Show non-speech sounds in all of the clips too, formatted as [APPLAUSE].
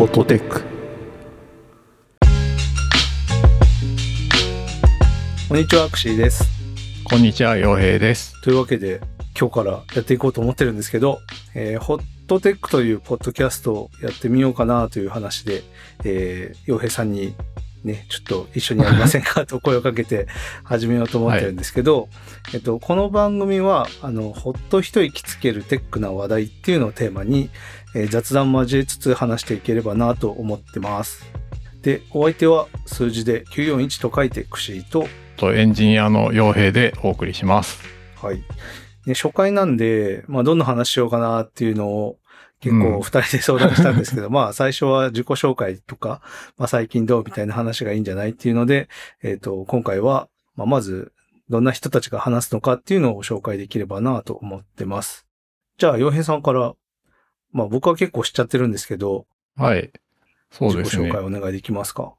フォトテックこんにちはアクシーです。こんにちは、洋平です。というわけで今日からやっていこうと思ってるんですけど、えー、ホットテックというポッドキャストをやってみようかなという話で、えー、洋平さんにね、ちょっと一緒にやりませんかと声をかけて始めようと思ってるんですけど、えっと、この番組は、あの、ほっと一息つけるテックな話題っていうのをテーマに、えー雑談交えつつ話していければなと思ってます。で、お相手は数字で941と書いてクシーと、とエンジニアの洋平でお送りします。はい。ね、初回なんで、まあ、どんな話しようかなっていうのを結構うん二人で相談したんですけど、[LAUGHS] まあ、最初は自己紹介とか、まあ、最近どうみたいな話がいいんじゃないっていうので、えっ、と、今回は、まあ、まず、どんな人たちが話すのかっていうのを紹介できればなと思ってます。じゃあ、洋平さんから、まあ、僕は結構知っちゃってるんですけど、はい。そうですね自己紹介。お願いできますか？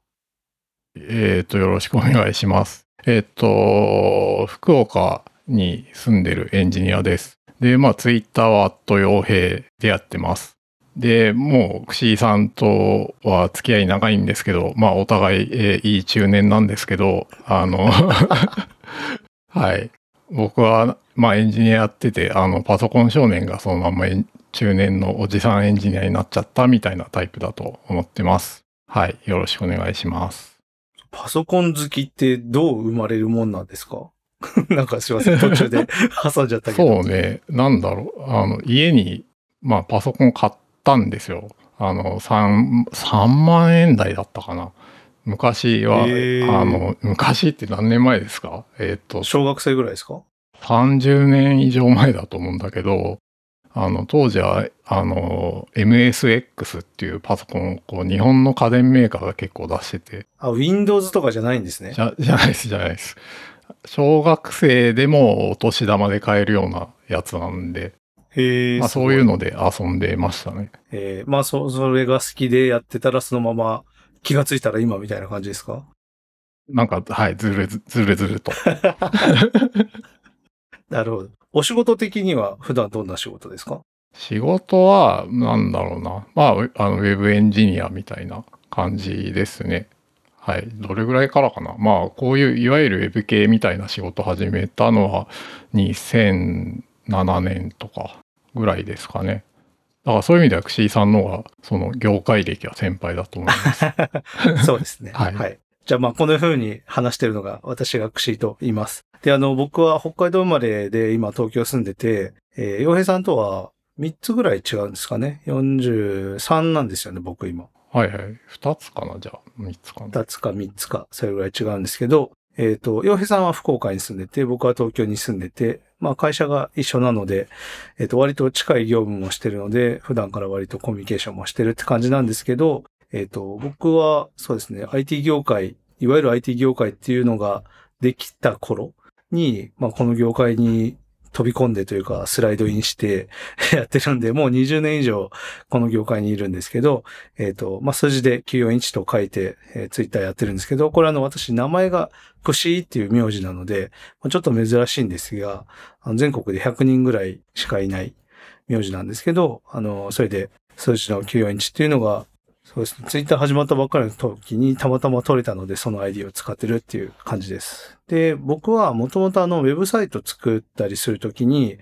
えっ、と、よろしくお願いします。えっ、と、福岡に住んでるエンジニアです。で、まあ、ツイッターは、アット洋平でやってます。で、もう、くしーさんとは付き合い長いんですけど、まあ、お互い、えーいい中年なんですけど、あの、[LAUGHS] はい。僕は、まあ、エンジニアやってて、あの、パソコン少年がそのまんまエン中年のおじさんエンジニアになっちゃったみたいなタイプだと思ってます。はい。よろしくお願いします。パソコン好きってどう生まれるもんなんですか？[LAUGHS] なんかすいません、途中で [LAUGHS] 挟んじゃったけど。そうね、なんだろう、あの、家に、まあ、パソコン買ったんですよ。あの、3、3万円台だったかな。昔は、あの、昔って何年前ですか？えっ、と、小学生ぐらいですか？30年以上前だと思うんだけど、あの、当時は、あの、MSX っていうパソコンを、こう、日本の家電メーカーが結構出してて、あ、Windows とかじゃないんですねじ。ゃ、じゃないです、じゃないです。小学生でもお年玉で買えるようなやつなんで、へえ。まあ、そういうので遊んでましたね。えーまあ、そ、それが好きでやってたらそのまま気がついたら今みたいな感じですか？なんか、はい、ずるずずるずると。[LAUGHS] なるほど。お仕事的には普段どんな仕事ですか？仕事は、なんだろうな。まあ、ウあのウェブエンジニアみたいな感じですね。はい。どれぐらいからかな？まあ、こういう、いわゆるウェブ系みたいな仕事始めたのは、2007年とかぐらいですかね。だからそういう意味では、クシーさんの方が、その業界歴は先輩だと思います。[LAUGHS] そうですね。はいじゃあまあこの風に話してるのが私がクシーと言います。で、あの僕は北海道生まれで今東京住んでて、えー、洋平さんとは3つぐらい違うんですかね？43なんですよね、僕今。はいはい。二つかなじゃあ、三つかな。2つか3つか、それぐらい違うんですけど、えっ、と、洋平さんは福岡に住んでて、僕は東京に住んでて、まあ会社が一緒なので、えっ、と、割と近い業務もしてるので、普段から割とコミュニケーションもしてるって感じなんですけど、えっ、と、僕はそうですね、IT 業界、いわゆる IT 業界っていうのができた頃に、まあこの業界に飛び込んでというか、スライドインして [LAUGHS] やってるんで、もう20年以上この業界にいるんですけど、えっ、と、まあ、数字で941と書いて、えー、ツイッターやってるんですけど、これあの、私、名前がクシーっていう名字なので、ちょっと珍しいんですが、全国で100人ぐらいしかいない名字なんですけど、あの、それで数字の941っていうのが、そうですね、ツイッター始まったばっかりの時にたまたま取れたので、その ID を使ってるっていう感じです。で、僕はもともとあの、ウェブサイト作ったりするときに、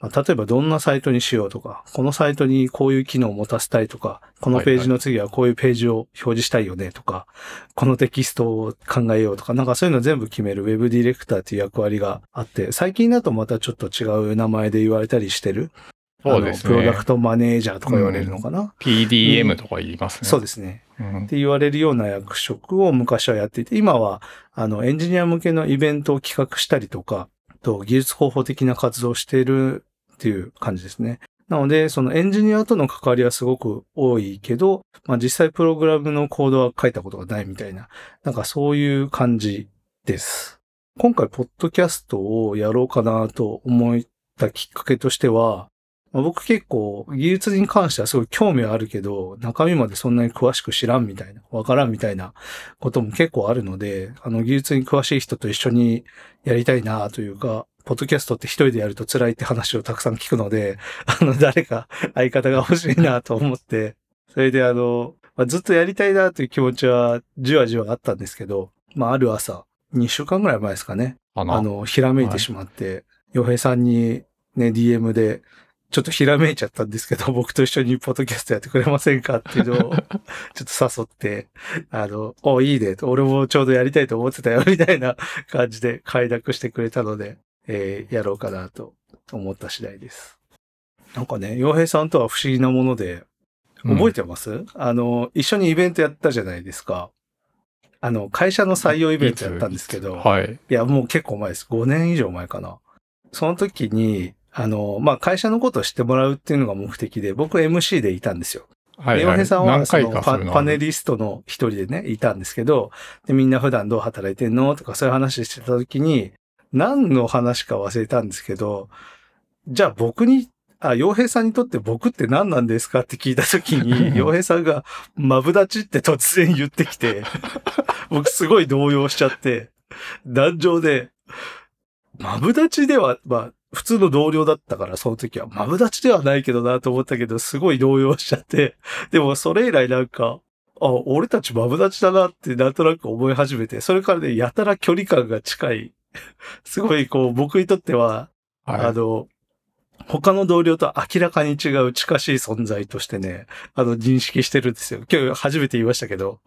まあ例えばどんなサイトにしようとか、このサイトにこういう機能を持たせたいとか、このページの次はこういうページを表示したいよねとか、このテキストを考えようとか、なんかそういうの全部決める Web ディレクターっていう役割があって、最近だとまたちょっと違う名前で言われたりしてる。そうですね。プロダクトマネージャーとか言われるのかな、PDM とか言いますね。そうですね。うんって言われるような役職を昔はやっていて、今は、あの、エンジニア向けのイベントを企画したりとか、と技術広報的な活動をしているっていう感じですね。なので、そのエンジニアとの関わりはすごく多いけど、まあ実際プログラムのコードは書いたことがないみたいな、なんかそういう感じです。今回、ポッドキャストをやろうかなと思ったきっかけとしては、まあ僕結構技術に関してはすごい興味はあるけど、中身までそんなに詳しく知らんみたいな、わからんみたいなことも結構あるので、あの技術に詳しい人と一緒にやりたいなというか、ポッドキャストって一人でやると辛いって話をたくさん聞くので、[LAUGHS] あの誰か相方が欲しいなと思って、それであの、まあ、ずっとやりたいなという気持ちはじわじわあったんですけど、まあ、ある朝、2週間ぐらい前ですかね。あの、ひらめいてしまって、洋、平さんにね、DM で、ちょっとひらめいちゃったんですけど、[LAUGHS] 僕と一緒にポッドキャストやってくれませんかっていうのを、[LAUGHS] ちょっと誘って、あの、お、いいねと、俺もちょうどやりたいと思ってたよ、みたいな感じで快諾してくれたので、えーやろうかなと思った次第です。なんかね、洋平さんとは不思議なもので、覚えてます、あの、一緒にイベントやったじゃないですか。あの、会社の採用イベントやったんですけど、はい。いや、もう結構前です。5年以上前かな。その時に、あの、まあ、会社のことを知ってもらうっていうのが目的で、僕 MC でいたんですよ。はい、はい。平さんは何そのパパネリストの一人でね、いたんですけど、でみんな普段どう働いてんのとかそういう話してた時に、何の話か忘れたんですけど、じゃあ僕に、あ、洋平さんにとって僕って何なんですかって聞いた時に、[LAUGHS] 洋平さんが、マブダチって突然言ってきて、[LAUGHS] 僕すごい動揺しちゃって、壇上で、マブダチでは、まあ、普通の同僚だったから、その時は、マブダチではないけどなと思ったけど、すごい動揺しちゃって、でもそれ以来なんか、あ、俺たちマブダチだなってなんとなく思い始めて、それからね、やたら距離感が近い。[LAUGHS] すごい、こう、僕にとっては、はい。あの、他の同僚と明らかに違う近しい存在としてね、あの、認識してるんですよ。今日初めて言いましたけど、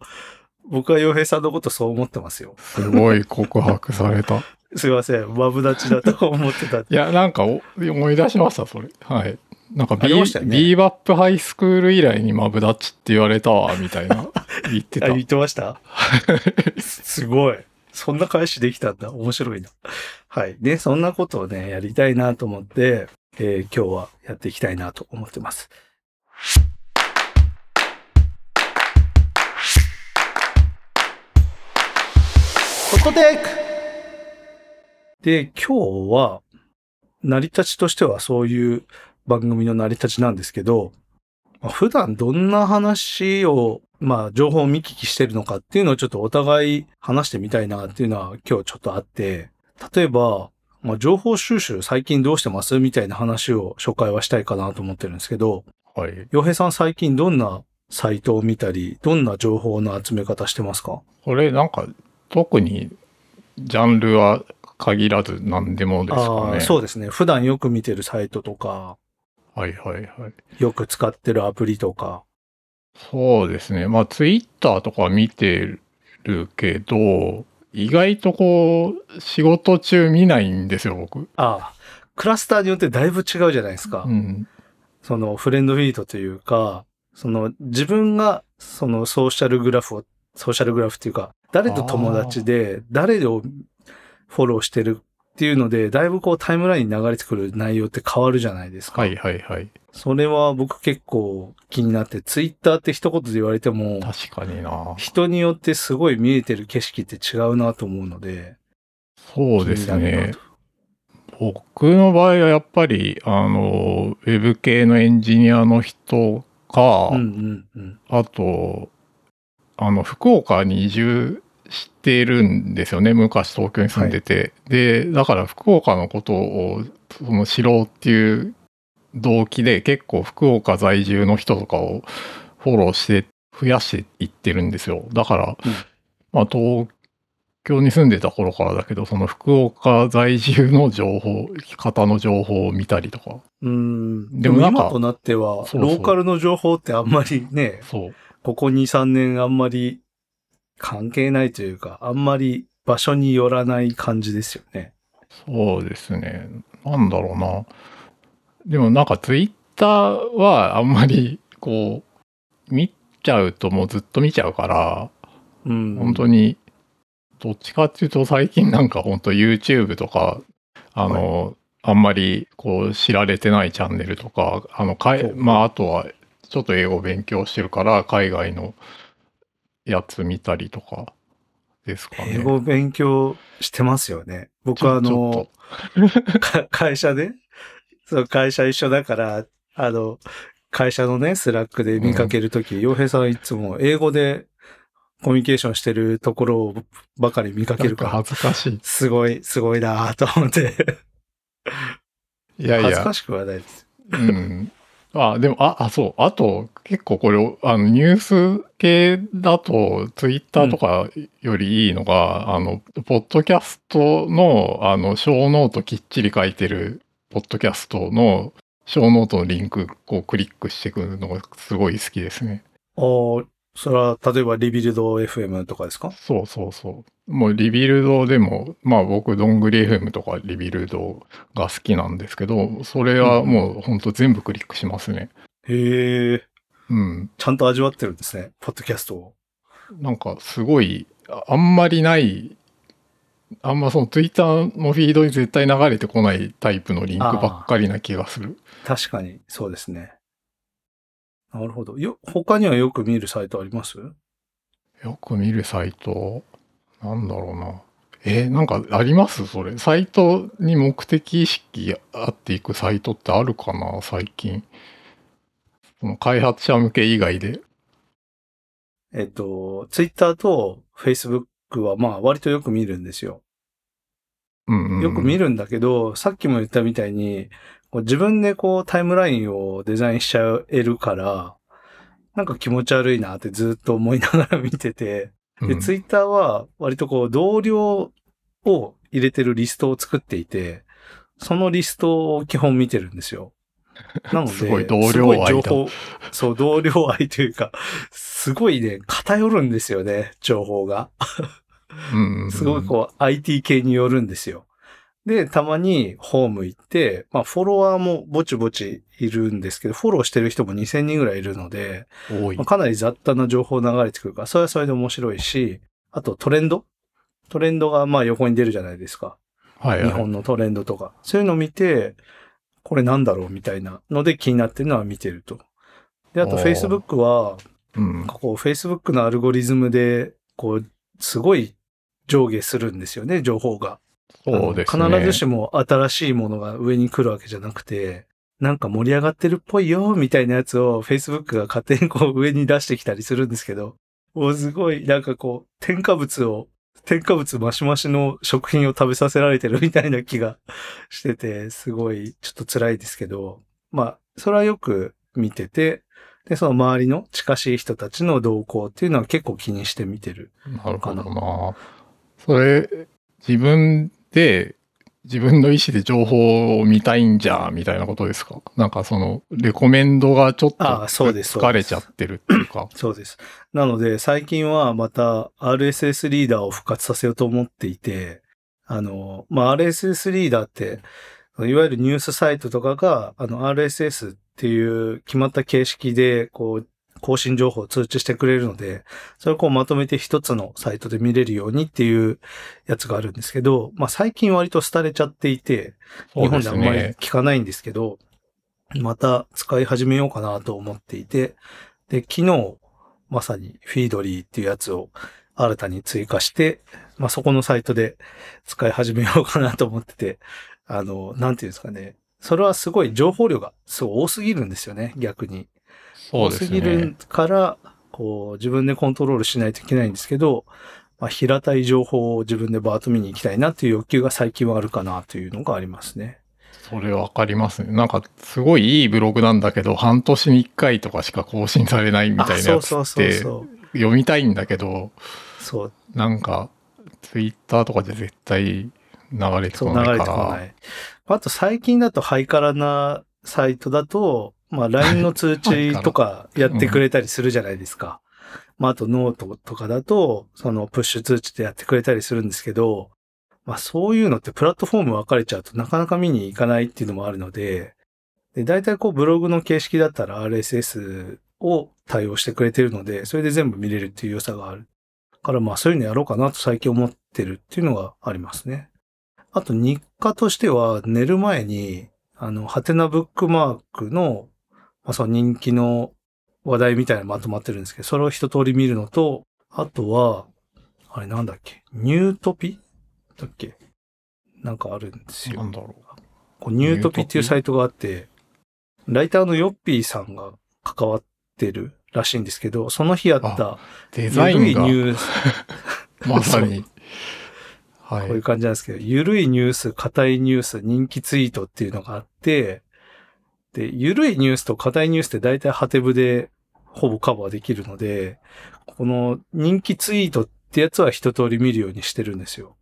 僕は洋平さんのことそう思ってますよ。すごい告白された。いすいません。マブダチだと [LAUGHS] 思ってた。や、なんかお思い出しました、それ。はい。なんかビねー、ビーバップハイスクール以来にマブダチって言われたわ、みたいな。[LAUGHS] 言ってた。あ、言ってました？す [LAUGHS] すごい。そんな返しできたんだ。面白いな。はい。で、そんなことをね、やりたいなと思って、えー今日はやっていきたいなと思ってます。ホットテイクで、今日は、成り立ちとしてはそういう番組の成り立ちなんですけど、まあ普段どんな話を、まあ、情報を見聞きしてるのかっていうのをちょっとお互い話してみたいなっていうのは今日ちょっとあって、例えば、まあ、情報収集最近どうしてますみたいな話を紹介はしたいかなと思ってるんですけど、はい。洋平さん最近どんなサイトを見たり、どんな情報の集め方してますか？これなんか、特に、ジャンルは限らず何でもですかあね。あそうですね。普段よく見てるサイトとか、はいはいはい。よく使ってるアプリとか。そうですね。まあ、ツイッターとか見てるけど、意外とこう、仕事中見ないんですよ、僕。ああ、クラスターによってだいぶ違うじゃないですか。うん。そのフレンドフィードというか、その自分がそのソーシャルグラフを、ソーシャルグラフっていうか、誰と友達で、誰をフォローしてるっていうので、だいぶこうタイムラインに流れてくる内容って変わるじゃないですか。はいはいはい。それは僕結構気になって、ツイッターって一言で言われても、確かにな。人によってすごい見えてる景色って違うなと思うので。そうですね。僕の場合はやっぱり、あの、ウェブ系のエンジニアの人か、うんうんうん。あと、あの、福岡に移住してるんですよね。昔東京に住んでて。で、だから福岡のことを、その知ろうっていう動機で結構福岡在住の人とかをフォローして増やしていってるんですよ。だから、うんまあ東京に住んでた頃からだけど、その福岡在住の情報、方の情報を見たりとか。うん。でもなんか今となっては、ローカルの情報ってあんまりね、そう。ここ2、3年あんまり関係ないというか、あんまり場所によらない感じですよね。そうですね。なんだろうな。でもなんかツイッターはあんまりこう、見ちゃうともうずっと見ちゃうから、うん。本当に、どっちかっていうと最近なんか本当 YouTube とか、あの、あんまりこう知られてないチャンネルとか、あの、かまああとはちょっと英語勉強してるから海外のやつ見たりとかですかね。英語勉強してますよね。僕はあの [LAUGHS] 会社で、そう、会社一緒だから、あの、会社のね、 Slack で見かけるとき、洋平さんいつも英語でコミュニケーションしてるところをばかり見かけるから、恥ずかしい。すごい、すごいなぁと思って、いやいや恥ずか、しくはないです。うん。あ、でも、あ、あ、そう。あと、結構これ、あの、ニュース系だと、ツイッターとかよりいいのが、あの、ポッドキャストの、あの、 show note きっちり書いてる、ポッドキャストの、 show note のリンク、こう、クリックしていくのがすごい好きですね。ああ、それは、例えばリビルド FM とかですか？そうそうそう。もう Rebuild でも、まあ僕、どんぐり FM とか Rebuild が好きなんですけど、それはもうほんと全部クリックしますね。へえ、うん。ちゃんと味わってるんですね、ポッドキャストを。なんかすごい、ああんまりない、あんまそのツイッターのフィードに絶対流れてこないタイプのリンクばっかりな気がする。確かに、そうですね。なるほど。よ、他にはよく見るサイトあります？よく見るサイト、なんだろうな。えーなんかあります？それ。サイトに目的意識あっていくサイトってあるかな？最近。その開発者向け以外で。えっと、ツイッターとフェイスブックはまあ割とよく見るんですよ。うんうんうん、よく見るんだけど、さっきも言ったみたいに、こう自分でこうタイムラインをデザインしちゃえるから、なんか気持ち悪いなってずっと思いながら見てて、で、うんツイッターは割とこう同僚を入れてるリストを作っていて、そのリストを基本見てるんですよ。なので、[LAUGHS] すごい同僚愛情報、そう、同僚愛というか、すごいね、偏るんですよね、情報が。うんうんうんすごいこう IT 系によるんですよ。で、たまにホーム行って、まあフォロワーもぼちぼちいるんですけど、フォローしてる人も2000人ぐらいいるので、まあ。かなり雑多な情報流れてくるから、それはそれで面白いし、あとトレンド？トレンドがまあ横に出るじゃないですか。はいはい。日本のトレンドとか。そういうのを見て、これなんだろうみたいなので気になってるのは見てると。で、あと Facebook は、うん。こう Facebook のアルゴリズムで、こう、すごい上下するんですよね、情報が。そうですね。必ずしも新しいものが上に来るわけじゃなくて、なんか盛り上がってるっぽいよ、みたいなやつを Facebook が勝手にこう上に出してきたりするんですけど、もうすごい、なんかこう、添加物を、添加物マシマシの食品を食べさせられてるみたいな気がしてて、すごいちょっと辛いですけど、まあ、それはよく見てて、で、その周りの近しい人たちの動向っていうのは結構気にして見てる。なるほどな。それ、自分で、自分の意思で情報を見たいんじゃ、みたいなことですか？なんかその、レコメンドがちょっと疲れちゃってるっていうか。[LAUGHS] そうです。なので、最近はまた RSS リーダーを復活させようと思っていて、あの、まあ、RSS リーダーって、いわゆるニュースサイトとかが、あの、RSS っていう決まった形式で、こう、更新情報を通知してくれるので、それをこうまとめて一つのサイトで見れるようにっていうやつがあるんですけど、まあ、最近割と廃れちゃっていて、日本であんまりね。聞かないんですけど、また使い始めようかなと思っていて、で、昨日、まさにフィードリーっていうやつを新たに追加して、まあ、そこのサイトで使い始めようかなと思ってて、あの、なんていうんですかね。それはすごい情報量がすごい多すぎるんですよね、逆に。そうです多すぎるね。から、こう、自分でコントロールしないといけないんですけど、まあ、平たい情報を自分でバーッと見に行きたいなっていう欲求が最近はあるかなというのがありますね。それわかりますね。なんか、すごいいいブログなんだけど、半年に一回とかしか更新されないみたいなやつあそうそうそうって、そう。読みたいんだけど、そう、なんか、ツイッターとかで絶対流れてそう、こない流れから。てこない。あと最近だとハイカラなサイトだと、まあ LINE の通知とかやってくれたりするじゃないですか。まああとノートとかだと、そのプッシュ通知でやってくれたりするんですけど、まあそういうのってプラットフォーム分かれちゃうとなかなか見に行かないっていうのもあるので、で、大体こうブログの形式だったら RSS を対応してくれてるので、それで全部見れるっていう良さがある。だからまあそういうのやろうかなと最近思ってるっていうのがありますね。あと日課としては寝る前に、あの、ハテナブックマークの、まあ、その人気の話題みたいなのまとまってるんですけど、それを一通り見るのと、あとは、あれなんだっけ？ニュートピ？だっけ？なんかあるんですよ。なんだろこうニュートピっていうサイトがあって、ライターのヨッピーさんが関わってるらしいんですけど、その日あったう。デザインがニュース、[LAUGHS] まさに。は [LAUGHS] こういうい。感じなんですけど、ゆるいニュース、硬いニュース、人気ツイートっていうのがあって、で、ゆるいニュースと硬いニュースって大体ハテブでほぼカバーできるので、この人気ツイートってやつは一通り見るようにしてるんですよ。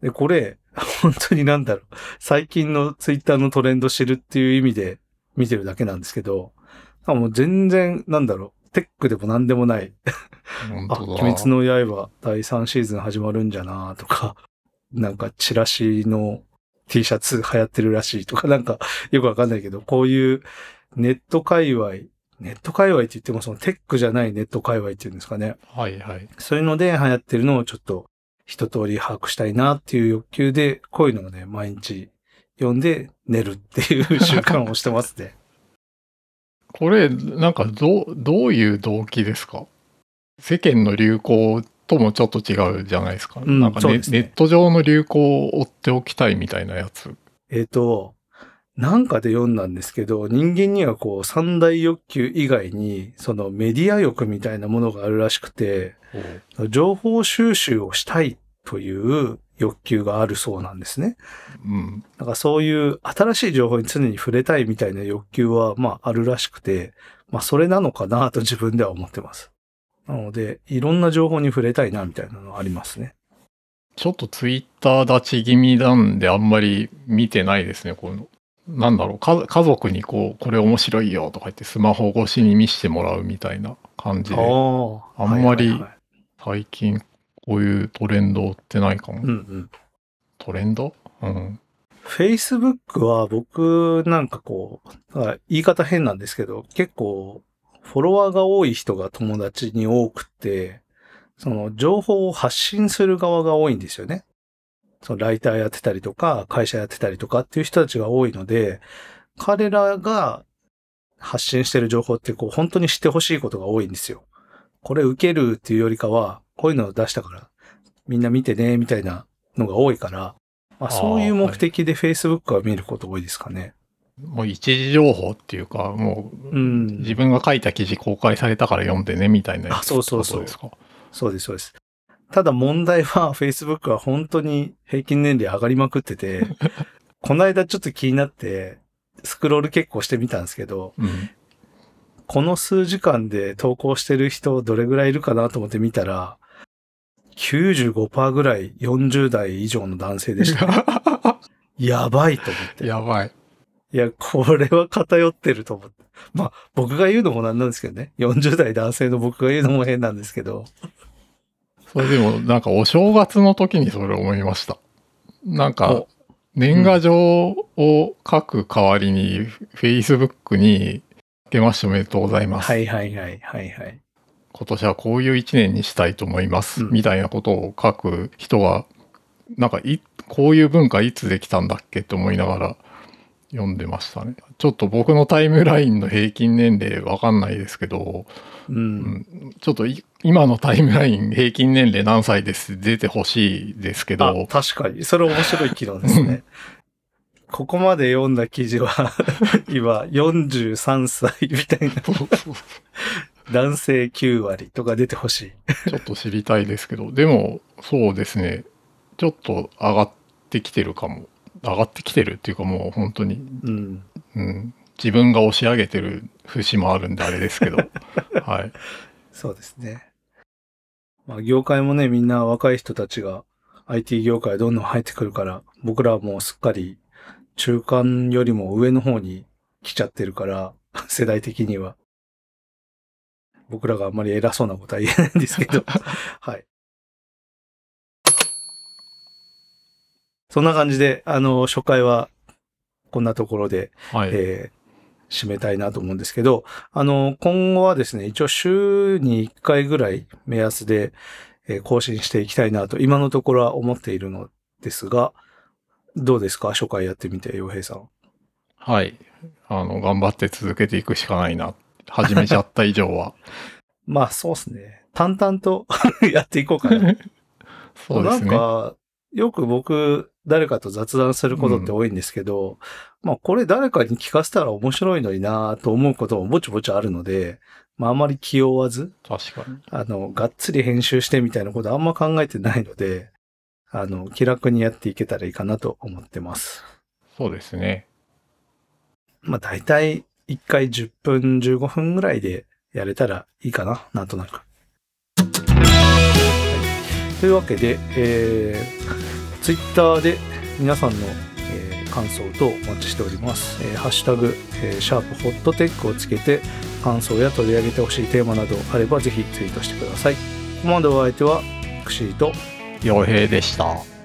で、これ、[LAUGHS] 本当になんだろう、最近のツイッターのトレンド知るっていう意味で見てるだけなんですけど、もう全然、なんだろう、テックでも何でもない。あ。鬼滅の刃第3シーズン始まるんじゃなとか、なんかチラシの T シャツ流行ってるらしいとか、なんかよくわかんないけど、こういうネット界隈、ネット界隈って言ってもそのテックじゃないネット界隈っていうんですかね。はいはい。そういうので流行ってるのをちょっと一通り把握したいなっていう欲求で、こういうのをね、毎日読んで寝るっていう習慣をしてますね。[LAUGHS] これ、なんかどう、どういう動機ですか？世間の流行ともちょっと違うじゃないですか。うんなんかねネット上の流行を追っておきたいみたいなやつ。えっと、なんかで読んだんですけど、人間にはこう三大欲求以外に、そのメディア欲みたいなものがあるらしくて、情報収集をしたいという欲求があるそうなんですね。うん。だからそういう新しい情報に常に触れたいみたいな欲求は、まああるらしくて、まあそれなのかなと自分では思ってます。なので、いろんな情報に触れたいなみたいなのはありますね。ちょっとツイッター立ち気味なんであんまり見てないですね。このなんだろうか家族にこう、これ面白いよとか言ってスマホ越しに見せてもらうみたいな感じで、あんまり最近こういうトレンド追ってないかも。うんうん。トレンド？うん。Facebook は僕なんかこう、あ言い方変なんですけど、結構フォロワーが多い人が友達に多くて、その情報を発信する側が多いんですよね。そのライターやってたりとか、会社やってたりとかっていう人たちが多いので、彼らが発信してる情報ってこう本当に知ってほしいことが多いんですよ。これ受けるっていうよりかは、こういうのを出したから、みんな見てね、みたいなのが多いから、まあ、そういう目的で Facebook は見ること多いですかね。もう一時情報っていうか、もううん。自分が書いた記事公開されたから読んでねみたいなやつあそうそうそうですか？そうです、そうです。ただ問題は [LAUGHS] Facebook は本当に平均年齢上がりまくってて、[LAUGHS] この間ちょっと気になって、スクロール結構してみたんですけど、うん。この数時間で投稿してる人どれぐらいいるかなと思って見たら、95%ぐらい40代以上の男性でした、ね。[LAUGHS] やばいと思って。やばい。いや、これは偏ってると思って。まあ、僕が言うのもなんなんですけどね。40代男性の僕が言うのも変なんですけど。それでもなんかお正月の時にそれ思いました。なんかお年賀状を書く代わりに Facebook に明けましておめでとうございます。はいはいはいはいはい。今年はこういう一年にしたいと思います。うんみたいなことを書く人が、なんかい、こういう文化いつできたんだっけと思いながら読んでましたね。ちょっと僕のタイムラインの平均年齢わかんないですけど、う。うんん、ちょっとい今のタイムライン平均年齢何歳です出てほしいですけあど、、確かに。それ面白い機能ですね。ここまで読んだ記事は、[LAUGHS] 今、43歳みたいな、[LAUGHS] 男性9割とか出てほしい。ちょっと知りたいですけど、でもそうですね、ちょっと上がってきてるかも。上がってきてるっていうかもう本当にうん。うん、自分が押し上げてる節もあるんであれですけど、[LAUGHS] はい。そうですね。まあ、業界もね、みんな若い人たちが IT 業界どんどん入ってくるから、僕らはもうすっかり中間よりも上の方に来ちゃってるから、世代的には。僕らがあんまり偉そうなことは言えないんですけど、[LAUGHS] はい。そんな感じで、あの、初回はこんなところで、はい。えー締めたいなと思うんですけど、あの、今後はですね、一応週に1回ぐらい目安で、えー更新していきたいなと、今のところは思っているのですが、どうですか？初回やってみて、洋平さん。はい。あの、頑張って続けていくしかないな。始めちゃった以上は。[LAUGHS] まあ、そうですね。淡々と [LAUGHS] やっていこうかな。な [LAUGHS] んそうですね。か、よく僕、誰かと雑談することって多いんですけど、まあ、これ誰かに聞かせたら面白いのになと思うこともぼちぼちあるので、まあ、あまり気負わず、確かに。あの、がっつり編集してみたいなことあんま考えてないので、あの、気楽にやっていけたらいいかなと思ってます。そうですね。まあ大体1回10分15分ぐらいでやれたらいいかな、なんとなく。はい、というわけで、えー、ツイッターで皆さんの、えー感想とお待ちしております。えーハッシュタグ、えーシャープホットテックをつけて感想や取り上げてほしいテーマなどあればぜひツイートしてください。ここまでお相手はクシーと洋平でした。